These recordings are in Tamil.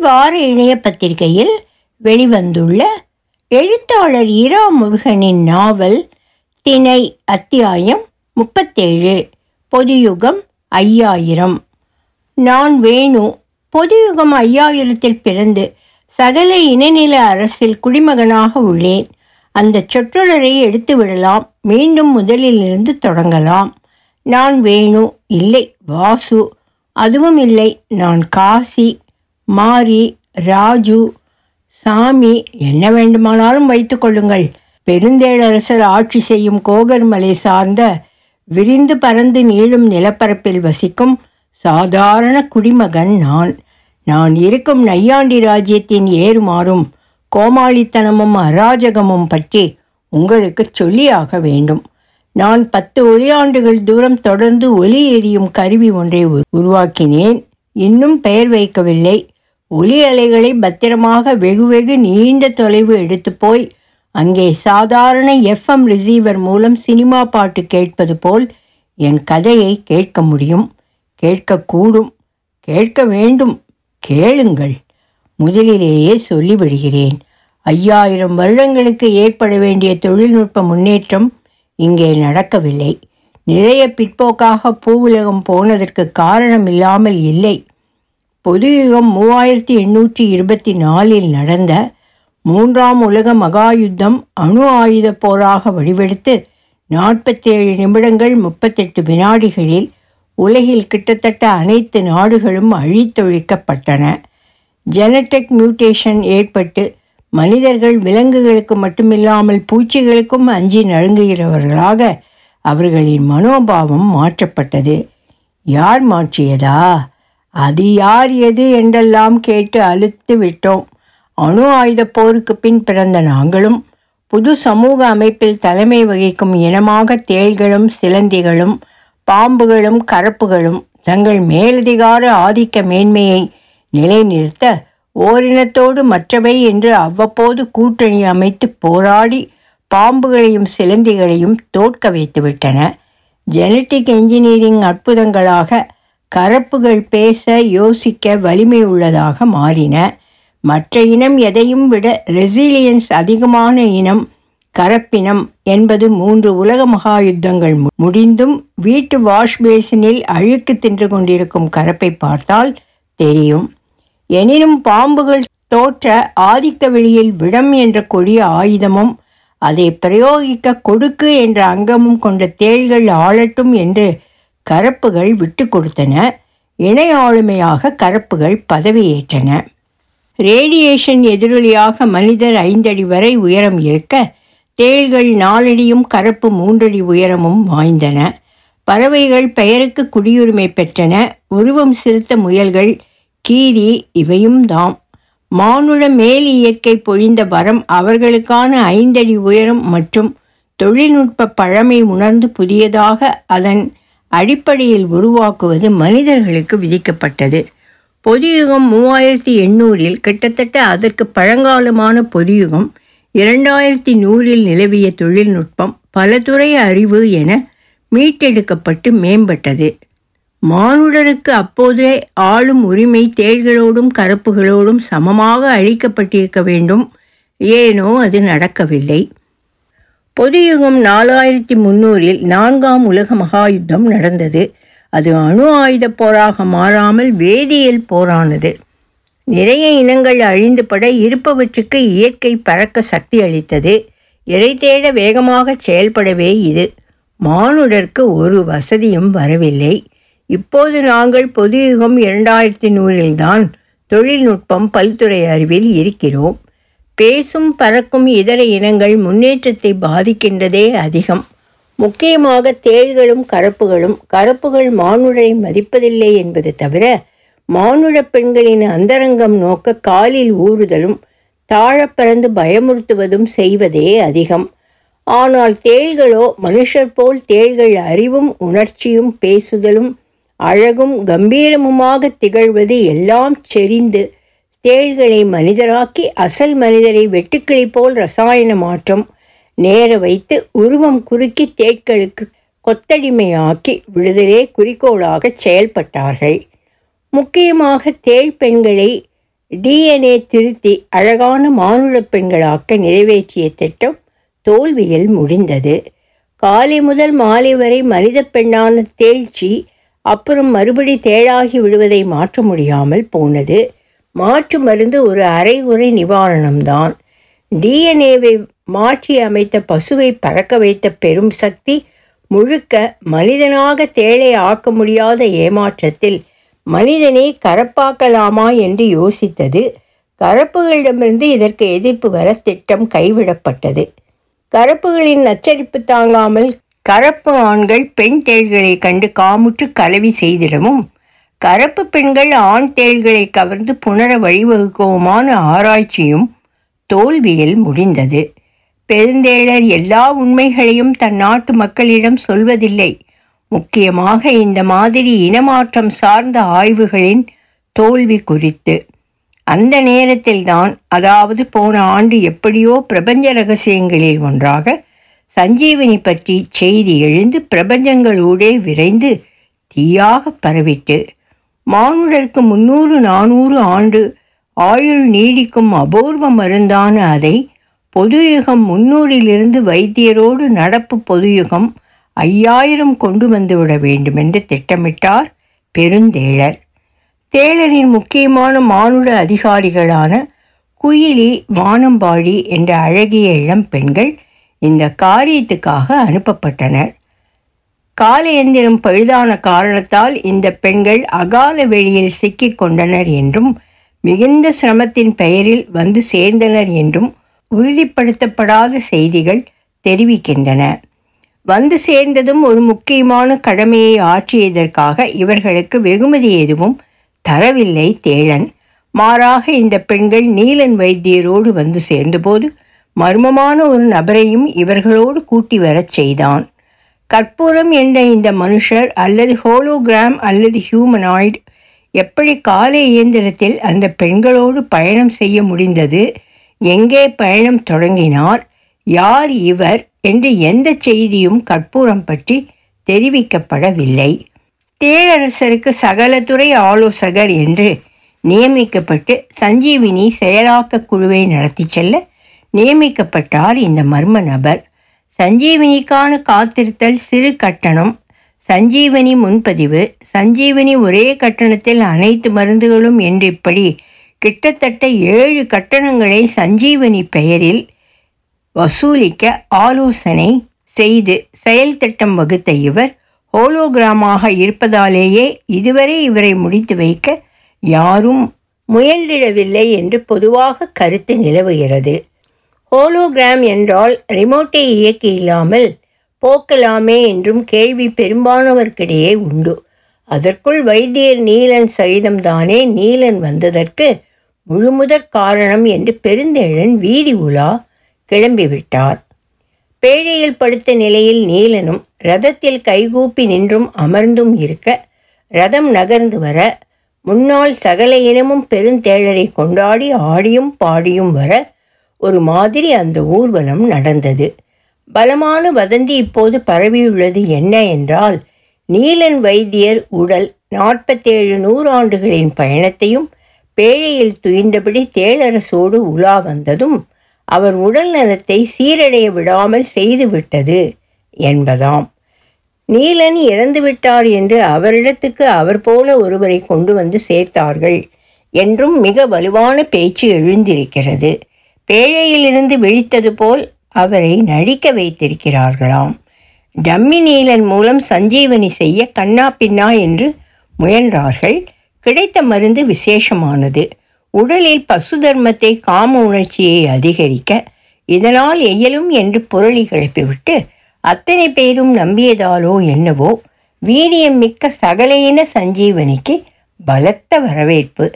வார இணைய பத்திரிகையில் வெளிவந்துள்ள எழுத்தாளர் இரா முருகனின் நாவல் திணை அத்தியாயம் முப்பத்தேழு பொதுயுகம் ஐயாயிரம். நான் வேணு பொதுயுகம் ஐயாயிரத்தில் பிறந்து சகல இனநில அரசில் குடிமகனாக உள்ளேன். அந்த சொற்றொடரை எடுத்து விடலாம் மீண்டும் முதலிலிருந்து தொடங்கலாம். நான் வேணு இல்லை வாசு அதுவும் இல்லை நான் காசி மாரி ராஜு சாமி என்ன வேண்டுமானாலும் வைத்துக்கொள்ளுங்கள் பெருந்தேளரசர் ஆட்சி செய்யும் கோகர்மலை சார்ந்த விரிந்து பறந்து நீளும் நிலப்பரப்பில் வசிக்கும் சாதாரண குடிமகன் நான். நான் இருக்கும் நையாண்டி ராஜ்யத்தின் ஏறுமாறும் கோமாளித்தனமும் அராஜகமும் பற்றி உங்களுக்கு சொல்லியாக வேண்டும். நான் பத்து ஒளியாண்டுகள் தூரம் தொடர்ந்து ஒலி எரியும் கருவி ஒன்றை உ- உருவாக்கினேன். இன்னும் பெயர் வைக்கவில்லை. ஒலி அலைகளை பத்திரமாக வெகு வெகு நீண்ட தொலைவு எடுத்து போய் அங்கே சாதாரண எஃப்எம் ரிசீவர் மூலம் சினிமா பாட்டு கேட்பது போல் என் கதையை கேட்க முடியும். கேட்கக்கூடும். கேட்க வேண்டும். கேளுங்கள். முதலிலேயே சொல்லிவிடுகிறேன். ஐயாயிரம் வருடங்களுக்கு ஏற்பட வேண்டிய தொழில்நுட்ப முன்னேற்றம் இங்கே நடக்கவில்லை. நிறைய பிற்போக்காக பூவுலகம் போனதற்கு காரணம் இல்லாமல் இல்லை. பொதுயுகம் மூவாயிரத்தி எண்ணூற்றி இருபத்தி நாலில் நடந்த மூன்றாம் உலக மகாயுத்தம் அணு ஆயுத போராக வடிவெடுத்து நாற்பத்தேழு நிமிடங்கள் முப்பத்தெட்டு வினாடிகளில் உலகில் கிட்டத்தட்ட அனைத்து நாடுகளும் அழித்தொழிக்கப்பட்டன. ஜெனடெக் மியூட்டேஷன் ஏற்பட்டு மனிதர்கள் விலங்குகளுக்கு மட்டுமில்லாமல் பூச்சிகளுக்கும் அஞ்சி நழுங்குகிறவர்களாக அவர்களின் மனோபாவம் மாற்றப்பட்டது. யார் மாற்றியதா? அது யார் எது என்றெல்லாம் கேட்டு அழுத்து விட்டோம். அணு ஆயுத போருக்கு பின் பிறந்த நாங்களும் புது சமூக அமைப்பில் தலைமை வகிக்கும் இனமாக தேள்களும் சிலந்திகளும் பாம்புகளும் கரப்புகளும் தங்கள் மேலதிகார ஆதிக்க மேன்மையை நிலைநிறுத்த ஓரினத்தோடு மற்றவை என்று அவ்வப்போது கூட்டணி அமைத்து போராடி பாம்புகளையும் சிலந்திகளையும் தோற்க வைத்துவிட்டன. ஜெனட்டிக் என்ஜினியரிங் அற்புதங்களாக கரப்புகள் பேச யோசிக்க வலிமை உள்ளதாக மாறின. மற்ற இனம் எதையும் விட ரெசிலியன்ஸ் அதிகமான இனம் கரப்பினம் என்பது மூன்று உலக மகாயுத்தங்கள் மு- முடிந்தும் வீட்டு வாஷ் பேசினில் அழுக்கு தின்று கொண்டிருக்கும் கரப்பை பார்த்தால் தெரியும். எனினும் பாம்புகள் தோற்ற ஆதிக்க வெளியில் விடம் என்ற கொடிய ஆயுதமும் அதை பிரயோகிக்க கொடுக்கு என்ற அங்கமும் கொண்ட தேள்கள் ஆளட்டும் என்று கரப்புகள் விட்டு கொடுத்தன. இணை ஆளுமையாக கரப்புகள் பதவியேற்றன. ரேடியேஷன் எதிரொலியாக மனிதர் ஐந்தடி வரை உயரம் இருக்க தேள்கள் நாலடியும் கரப்பு மூன்றடி உயரமும் வாய்ந்தன. பறவைகள் பெயருக்கு குடியுரிமை பெற்றன. உருவம் சிறுத்த முயல்கள் கீரி இவையும் தாம் மானுட மேல் இயற்கை பொழிந்த வரம் அவர்களுக்கான ஐந்தடி உயரம் மற்றும் தொழில்நுட்ப பழமை உணர்ந்து புதியதாக அதன் அடிப்படையில் உருவாக்குவது மனிதர்களுக்கு விதிக்கப்பட்டது. பொதுயுகம் மூவாயிரத்தி எண்ணூறில் கிட்டத்தட்ட அதற்கு பழங்காலமான பொதுயுகம் இரண்டாயிரத்தி நூறில் நிலவிய தொழில்நுட்பம் பலதுறை அறிவு என மீட்டெடுக்கப்பட்டு மேம்பட்டது. மானுடருக்கு அப்போதே ஆளும் உரிமை தேள்களோடும் கரப்புகளோடும் சமமாக அளிக்கப்பட்டிருக்க வேண்டும். ஏனோ அது நடக்கவில்லை. பொதுயுகம் நாலாயிரத்தி முன்னூறில் நான்காம் உலக மகாயுத்தம் நடந்தது. அது அணு ஆயுத போராக மாறாமல் வேதியியல் போரானது. நிறைய இனங்கள் அழிந்துபட இருப்பவற்றுக்கு இயற்கை பறக்க சக்தி அளித்தது. இறை தேட வேகமாக செயல்படவே இது. மானுடருக்கு ஒரு வசதியும் வரவில்லை. இப்போது நாங்கள் பொதுயுகம் இரண்டாயிரத்தி நூறில்தான் தொழில்நுட்பம் பல்துறை அறிவில் இருக்கிறோம். பேசும் பறக்கும் இதர இனங்கள் முன்னேற்றத்தை பாதிக்கின்றதே அதிகம். முக்கியமாக தேள்களும் கரப்புகளும் கரப்புகள் மானுடரை மதிப்பதில்லை என்பது தவிர மானுட பெண்களின் அந்தரங்கம் நோக்க காலில் ஊறுதலும் தாழப்பறந்து பயமுறுத்துவதும் செய்வதே அதிகம். ஆனால் தேள்களோ மனுஷர் போல் தேள்கள் அறிவும் உணர்ச்சியும் பேசுதலும் அழகும் கம்பீரமுமாக திகழ்வது எல்லாம் செறிந்து தேள்களை மனிதராக்கி அசல் மனிதரை வெட்டுக்கிளி போல் ரசாயன மாற்றம் நேர வைத்து உருவம் குறுக்கி தேட்களுக்கு கொத்தடிமையாக்கி விடுதலே குறிக்கோளாக செயல்பட்டார்கள். முக்கியமாக தேள் பெண்களை டிஎன்ஏ திருத்தி அழகான மானுட பெண்களாக்க நிறைவேற்றிய திட்டம் தோல்வியில் முடிந்தது. காலை முதல் மாலை வரை மனித பெண்ணான தேழ்ச்சி அப்புறம் மறுபடி தேழாகி விடுவதை மாற்ற முடியாமல் போனது. மாற்று மருந்து ஒரு அரைகுறை நிவாரணம்தான். டிஎன்ஏவை மாற்றி அமைத்த பசுவை பறக்க வைத்த பெரும் சக்தி முழுக்க மனிதனாக தேளை ஆக்க முடியாத ஏமாற்றத்தில் மனிதனை கரப்பாக்கலாமா என்று யோசித்தது. கரப்புகளிடமிருந்து இதற்கு எதிர்ப்பு வர திட்டம் கைவிடப்பட்டது. கரப்புகளின் நச்சரிப்பு தாங்காமல் கரப்பு ஆண்கள் பெண் தேள்களை கண்டு காமுற்று கலவி செய்திடவும் கரப்பு பெண்கள் ஆண் தேள்களை கவர்ந்து புணர வழிவகுக்கவுமான ஆராய்ச்சியும் தோல்வியில் முடிந்தது. பெருந்தேளர் எல்லா உண்மைகளையும் தன் நாட்டு மக்களிடம் சொல்வதில்லை. முக்கியமாக இந்த மாதிரி இனமாற்றம் சார்ந்த ஆய்வுகளின் தோல்வி குறித்து. அந்த நேரத்தில்தான் அதாவது போன ஆண்டு எப்படியோ பிரபஞ்ச ரகசியங்களில் ஒன்றாக சஞ்சீவனி பற்றி செய்தி எழுந்து பிரபஞ்சங்களூடே விரைந்து தீயாக பரவிட்டு மானுடருக்கு முன்னூறு நானூறு ஆண்டு ஆயுள் நீடிக்கும் அபூர்வ மருந்தான அதை பொதுயுகம் முன்னூறிலிருந்து வைத்தியரோடு நடப்பு பொதுயுகம் ஐயாயிரம் கொண்டு வந்துவிட வேண்டுமென்று திட்டமிட்டார் பெருந்தேழர். தேழரின் முக்கியமான மானுட அதிகாரிகளான குயிலி வானம்பாடி என்ற அழகிய இளம் பெண்கள் இந்த காரியத்துக்காக அனுப்பப்பட்டனர். கால எந்திரம் பழுதான காரணத்தால் இந்த பெண்கள் அகால வெளியில் சிக்கிக் கொண்டனர் என்றும் மிகுந்த சிரமத்தின் பெயரில் வந்து சேர்ந்தனர் என்றும் உறுதிப்படுத்தப்படாத செய்திகள் தெரிவிக்கின்றன. வந்து சேர்ந்ததும் ஒரு முக்கியமான கடமையை ஆற்றியதற்காக இவர்களுக்கு வெகுமதி எதுவும் தரவில்லை தேழன். மாறாக இந்த பெண்கள் நீலன் வைத்தியரோடு வந்து சேர்ந்தபோது மர்மமான ஒரு நபரையும் இவர்களோடு கூட்டி வரச் செய்தான். கற்பூரம் என்ற இந்த மனுஷர் அல்லது ஹோலோகிராம் அல்லது ஹியூமனாய்டு எப்படி காலை இயந்திரத்தில் அந்த பெண்களோடு பயணம் செய்ய முடிந்தது எங்கே பயணம் தொடங்கினார் யார் இவர் என்று எந்த செய்தியும் கற்பூரம் பற்றி தெரிவிக்கப்படவில்லை. தேரரசருக்கு சகல துறை ஆலோசகர் என்று நியமிக்கப்பட்டு சஞ்சீவினி செயலாக்க குழுவை நடத்தி செல்ல நியமிக்கப்பட்டார் இந்த மர்ம நபர். சஞ்சீவினிக்கான காத்திருத்தல் சிறு கட்டணம் சஞ்சீவனி முன்பதிவு சஞ்சீவனி ஒரே கட்டணத்தில் அனைத்து மருந்துகளும் என்று இப்படி கிட்டத்தட்ட ஏழு கட்டணங்களை சஞ்சீவனி பெயரில் வசூலிக்க ஆலோசனை செய்து செயல் திட்டம் வகுத்த இவர் ஹோலோகிராமாக இருப்பதாலேயே இதுவரை இவரை முடித்து வைக்க யாரும் முயன்றிடவில்லை என்று பொதுவாக கருத்து நிலவுகிறது. ஹோலோகிராம் என்றால் ரிமோட்டை இயக்கி இல்லாமல் போக்கலாமே என்றும் கேள்வி பெரும்பானவர்க்கிடையே உண்டு. அதற்குள் வைத்தியர் நீலன் சகிதம்தானே நீலன் வந்ததற்கு முழுமுதற் காரணம் என்று பெருந்தேழன் வீதி உலா கிளம்பிவிட்டார். பேழையில் படுத்த நிலையில் நீலனும் ரதத்தில் கைகூப்பி நின்றும் அமர்ந்தும் இருக்க ரதம் நகர்ந்து வர முன்னால் சகல இனமும் பெருந்தேழரை கொண்டாடி ஆடியும் பாடியும் வர ஒரு மாதிரி அந்த ஊர்வலம் நடந்தது. பலமான வதந்தி இப்போது பரவியுள்ளது என்ன என்றால் நீலன் வைத்தியர் உடல் நாற்பத்தேழு நூறாண்டுகளின் பயணத்தையும் பேழையில் துயின்றபடி தேளரசோடு உலா வந்ததும் அவர் உடல் நலத்தை சீரடைய விடாமல் செய்துவிட்டது என்பதாம். நீலன் இறந்துவிட்டார் என்று அவரிடத்துக்கு அவர் போல ஒருவரை கொண்டு வந்து சேர்த்தார்கள் என்றும் மிக வலுவான பேச்சு எழுந்திருக்கிறது. பேழையிலிருந்து விழித்தது போல் அவரை நடிக்க வைத்திருக்கிறார்களாம். டம்மி நீலன் மூலம் சஞ்சீவனி செய்ய கண்ணா பின்னா என்று முயன்றார்கள். கிடைத்த மருந்து விசேஷமானது. உடலில் பசு தர்மத்தை காம உணர்ச்சியை அதிகரிக்க இதனால் இயலும் என்று புரளி கிளப்பிவிட்டு அத்தனை பேரும் நம்பியதாலோ என்னவோ வீரியம் மிக்க சகலையின சஞ்சீவனிக்கு பலத்த வரவேற்பு.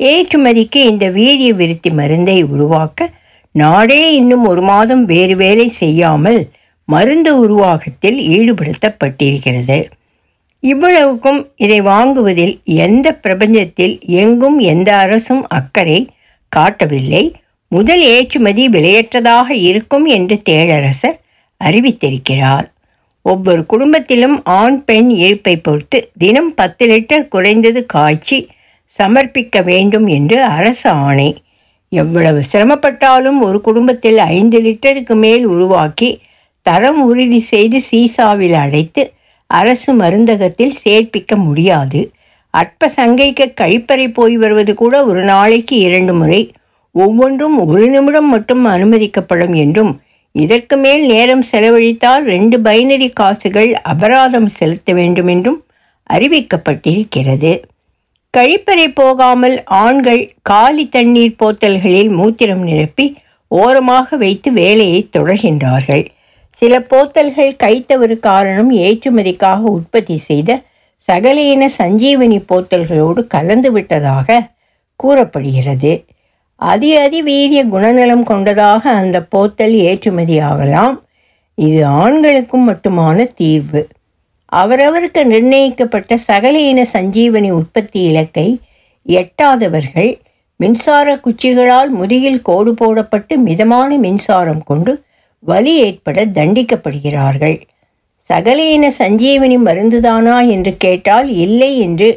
ஏற்றுமதிக்கு இந்த வீரிய விருத்தி மருந்தை உருவாக்க நாடே இன்னும் ஒரு மாதம் வேறு வேலை செய்யாமல் மருந்து உருவாக்கத்தில் ஈடுபடுத்தப்பட்டிருக்கிறது. இவ்வளவுக்கும் இதை வாங்குவதில் எந்த பிரபஞ்சத்தில் எங்கும் எந்த அரசும் அக்கறை காட்டவில்லை. முதல் ஏற்றுமதி விலையற்றதாக இருக்கும் என்று தேழரசர் அறிவித்திருக்கிறார். ஒவ்வொரு குடும்பத்திலும் ஆண் பெண் இருப்பை பொறுத்து தினம் பத்து லிட்டர் குறைந்தது காய்ச்சி சமர்ப்பிக்க வேண்டும் என்று அரசு ஆணை. எவ்வளவு சிரமப்பட்டாலும் ஒரு குடும்பத்தில் ஐந்து லிட்டருக்கு மேல் உருவாக்கி தரம் உறுதி செய்து சீசாவில் அடைத்து அரசு மருந்தகத்தில் சேர்ப்பிக்க முடியாது. அற்ப சங்கைக்கு கழிப்பறை போய் வருவது கூட ஒரு நாளைக்கு இரண்டு முறை. ஒவ்வொன்றும் ஒரு நிமிடம் மட்டும் அனுமதிக்கப்படும் என்றும் இதற்கு மேல் நேரம் செலவழித்தால் ரெண்டு பைனரி காசுகள் அபராதம் செலுத்த வேண்டும் என்றும் அறிவிக்கப்பட்டிருக்கிறது. கழிப்பறை போகாமல் ஆண்கள் காலி தண்ணீர் போத்தல்களில் மூத்திரம் நிரப்பி ஓரமாக வைத்து வேலையை தொடர்கின்றார்கள். சில போத்தல்கள் கைத்தவறு காரணம் ஏற்றுமதிக்காக உற்பத்தி செய்த சகலேன சஞ்சீவனி போத்தல்களோடு கலந்து விட்டதாக கூறப்படுகிறது. அதி அதிவீரிய குணநலம் கொண்டதாக அந்த போத்தல் ஏற்றுமதியாகலாம் இது ஆண்களுக்கும் மட்டுமான தீர்வு. அவரவருக்கு நிர்ணயிக்கப்பட்ட சகலேன சஞ்சீவனி உற்பத்தி இலக்கை எட்டாதவர்கள் மின்சார குச்சிகளால் முதுகில் கோடு போடப்பட்டு மிதமான மின்சாரம் கொண்டு வலி ஏற்பட தண்டிக்கப்படுகிறார்கள். சகலேன சஞ்சீவனி மருந்துதானா என்று கேட்டால் இல்லை என்று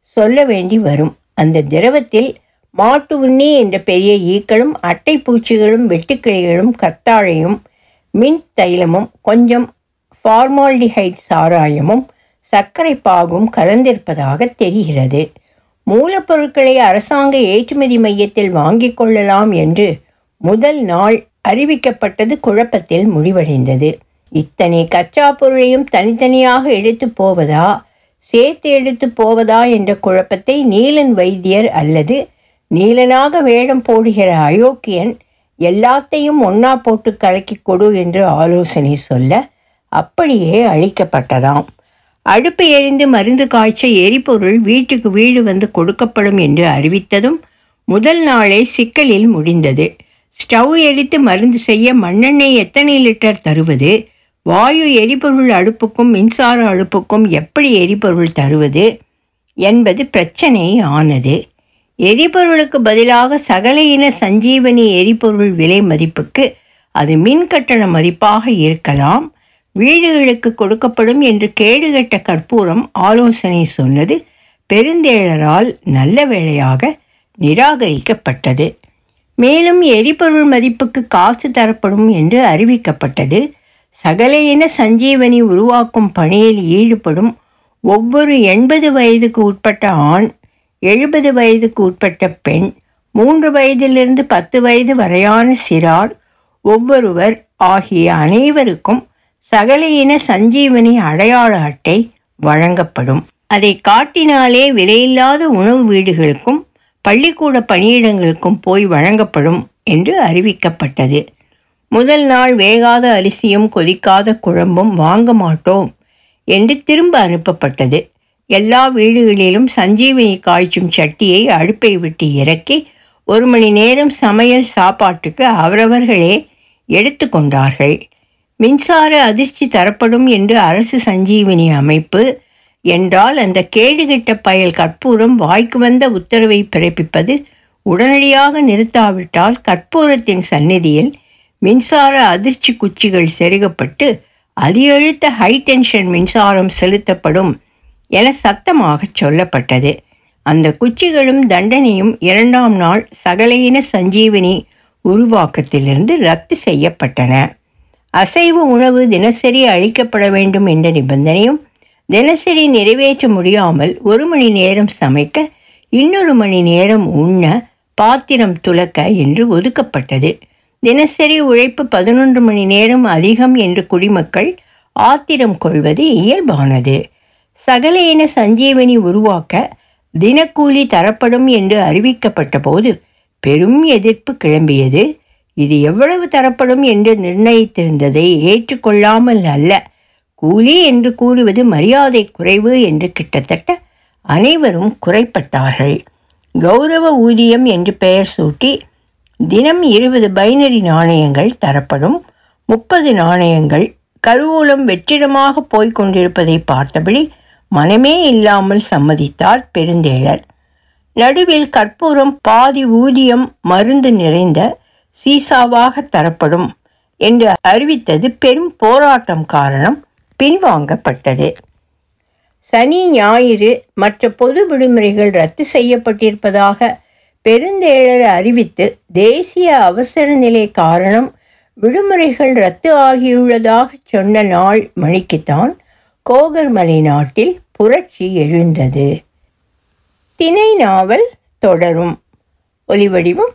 சொல்ல வேண்டி வரும். அந்த திரவத்தில் மாட்டு உண்ணி என்ற பெரிய ஈக்களும் அட்டை பூச்சிகளும் வெட்டுக்கிளிகளும் கத்தாழையும் மின் தைலமும் கொஞ்சம் ஃபார்மால்டிஹைட் சாராயமும் சர்க்கரை பாகும் கலந்திருப்பதாக தெரிகிறது. மூலப்பொருட்களை அரசாங்க ஏற்றுமதி மையத்தில் வாங்கிக் கொள்ளலாம் என்று முதல் நாள் அறிவிக்கப்பட்டது குழப்பத்தில் முடிவடைந்தது. இத்தனை கச்சா பொருளையும் தனித்தனியாக எடுத்து போவதா சேர்த்து எடுத்து போவதா என்ற குழப்பத்தை நீலன் வைத்தியர் அல்லது நீலனாக வேடம் போடுகிற அயோக்கியன் எல்லாத்தையும் ஒன்னா போட்டு கலக்கி கொடு என்று ஆலோசனை சொல்ல அப்படியே அழிக்கப்பட்டதாம். அடுப்பு எரிந்து மருந்து காய்ச்ச எரிபொருள் வீட்டுக்கு வீடு வந்து கொடுக்கப்படும் என்று அறிவித்ததும் முதல் நாளே சிக்கலில் முடிந்தது. ஸ்டவ் எரித்து மருந்து செய்ய மண்ணெண்ணெய் எத்தனை லிட்டர் தருவது? வாயு எரிபொருள் அடுப்புக்கும் மின்சார அடுப்புக்கும் எப்படி எரிபொருள் தருவது? என்பது பிரச்சனை ஆனது. எரிபொருளுக்கு பதிலாக சகல இன சஞ்சீவனி எரிபொருள் விலை மதிப்புக்கு அது மின் கட்டண மதிப்பாக இருக்கலாம். வீடுகளுக்கு கொடுக்கப்படும் என்று கேடுகட்ட கற்பூரம் ஆலோசனை சொன்னது பெருந்தேழரால் நல்ல வேளையாக நிராகரிக்கப்பட்டது. மேலும் எரிபொருள் மதிப்புக்கு காசு தரப்படும் என்று அறிவிக்கப்பட்டது. சகல இன சஞ்சீவனி உருவாக்கும் பணியில் ஈடுபடும் ஒவ்வொரு எண்பது வயதுக்கு உட்பட்ட ஆண் எழுபது வயதுக்கு உட்பட்ட பெண் மூன்று வயதிலிருந்து பத்து வயது வரையான சிறார் ஒவ்வொருவர் ஆகிய அனைவருக்கும் சகல இன சஞ்சீவனி அடையாள அட்டை வழங்கப்படும். அதை காட்டினாலே விலையில்லாத உணவு வீடுகளுக்கும் பள்ளிக்கூட பணியிடங்களுக்கும் போய் வழங்கப்படும் என்று அறிவிக்கப்பட்டது. முதல் நாள் வேகாத அரிசியும் கொதிக்காத குழம்பும் வாங்க மாட்டோம் என்று திரும்ப அனுப்பப்பட்டது. எல்லா வீடுகளிலும் சஞ்சீவனி காய்ச்சும் சட்டியை அடுப்பை விட்டு இறக்கி ஒரு மணி நேரம் சமையல் சாப்பாட்டுக்கு அவரவர்களே எடுத்துக்கொண்டார்கள் மின்சார அதிர்ச்சி தரப்படும் என்று அரசு சஞ்சீவனி அமைப்பு என்றால் அந்த கேடுகெட்ட பயல் கற்பூரம் வாய்க்கு வந்த உத்தரவை பிறப்பிப்பது உடனடியாக நிறுத்தாவிட்டால் கற்பூரத்தின் சந்நிதியில் மின்சார அதிர்ச்சி குச்சிகள் செருகப்பட்டு அதிகழுத்த ஹை டென்ஷன் மின்சாரம் செலுத்தப்படும் என சத்தமாக சொல்லப்பட்டது. அந்த குச்சிகளும் தண்டனையும் இரண்டாம் நாள் சகலையின சஞ்சீவனி உருவாக்கத்திலிருந்து ரத்து செய்யப்பட்டன. அசைவு உணவு தினசரி அளிக்கப்பட வேண்டும் என்ற நிபந்தனையும் தினசரி நிறைவேற்ற முடியாமல் ஒரு மணி நேரம் சமைக்க இன்னொரு மணி நேரம் உண்ண பாத்திரம் துலக்க என்று ஒதுக்கப்பட்டது. தினசரி உழைப்பு பதினொன்று மணி நேரம் அதிகம் என்று குடிமக்கள் ஆத்திரம் கொள்வது இயல்பானது. சகல இன சஞ்சீவனி உருவாக்க தினக்கூலி தரப்படும் என்று அறிவிக்கப்பட்ட போது பெரும் எதிர்ப்பு கிளம்பியது. இது எவ்வளவு தரப்படும் என்று நிர்ணயித்திருந்ததை ஏற்றுக்கொள்ளாமல் அல்ல. கூலி என்று கூறுவது மரியாதை குறைவு என்று கிட்டத்தட்ட அனைவரும் குறைப்பட்டார்கள். கௌரவ ஊதியம் என்று பெயர் சூட்டி தினம் இருபது பைனரி நாணயங்கள் தரப்படும். முப்பது நாணயங்கள் கருவூலம் வெற்றிடமாக போய்க் கொண்டிருப்பதை பார்த்தபடி மனமே இல்லாமல் சம்மதித்தார் பெருந்தேழர். நடுவில் கற்பூரம் பாதி ஊதியம் மருந்து நிறைந்த சீசாவாக தரப்படும் என்று அறிவித்தது பெரும் போராட்டம் காரணம் பின்வாங்கப்பட்டது. சனி ஞாயிறு மற்ற பொது விடுமுறைகள் ரத்து செய்யப்பட்டிருப்பதாக பெருந்தேழர் அறிவித்து தேசிய அவசர நிலை காரணம் விடுமுறைகள் ரத்து ஆகியுள்ளதாக சொன்ன நாள் மணிக்குத்தான் கோகர்மலை நாட்டில் புரட்சி எழுந்தது. திணை நாவல் தொடரும். ஒலிவடிவம்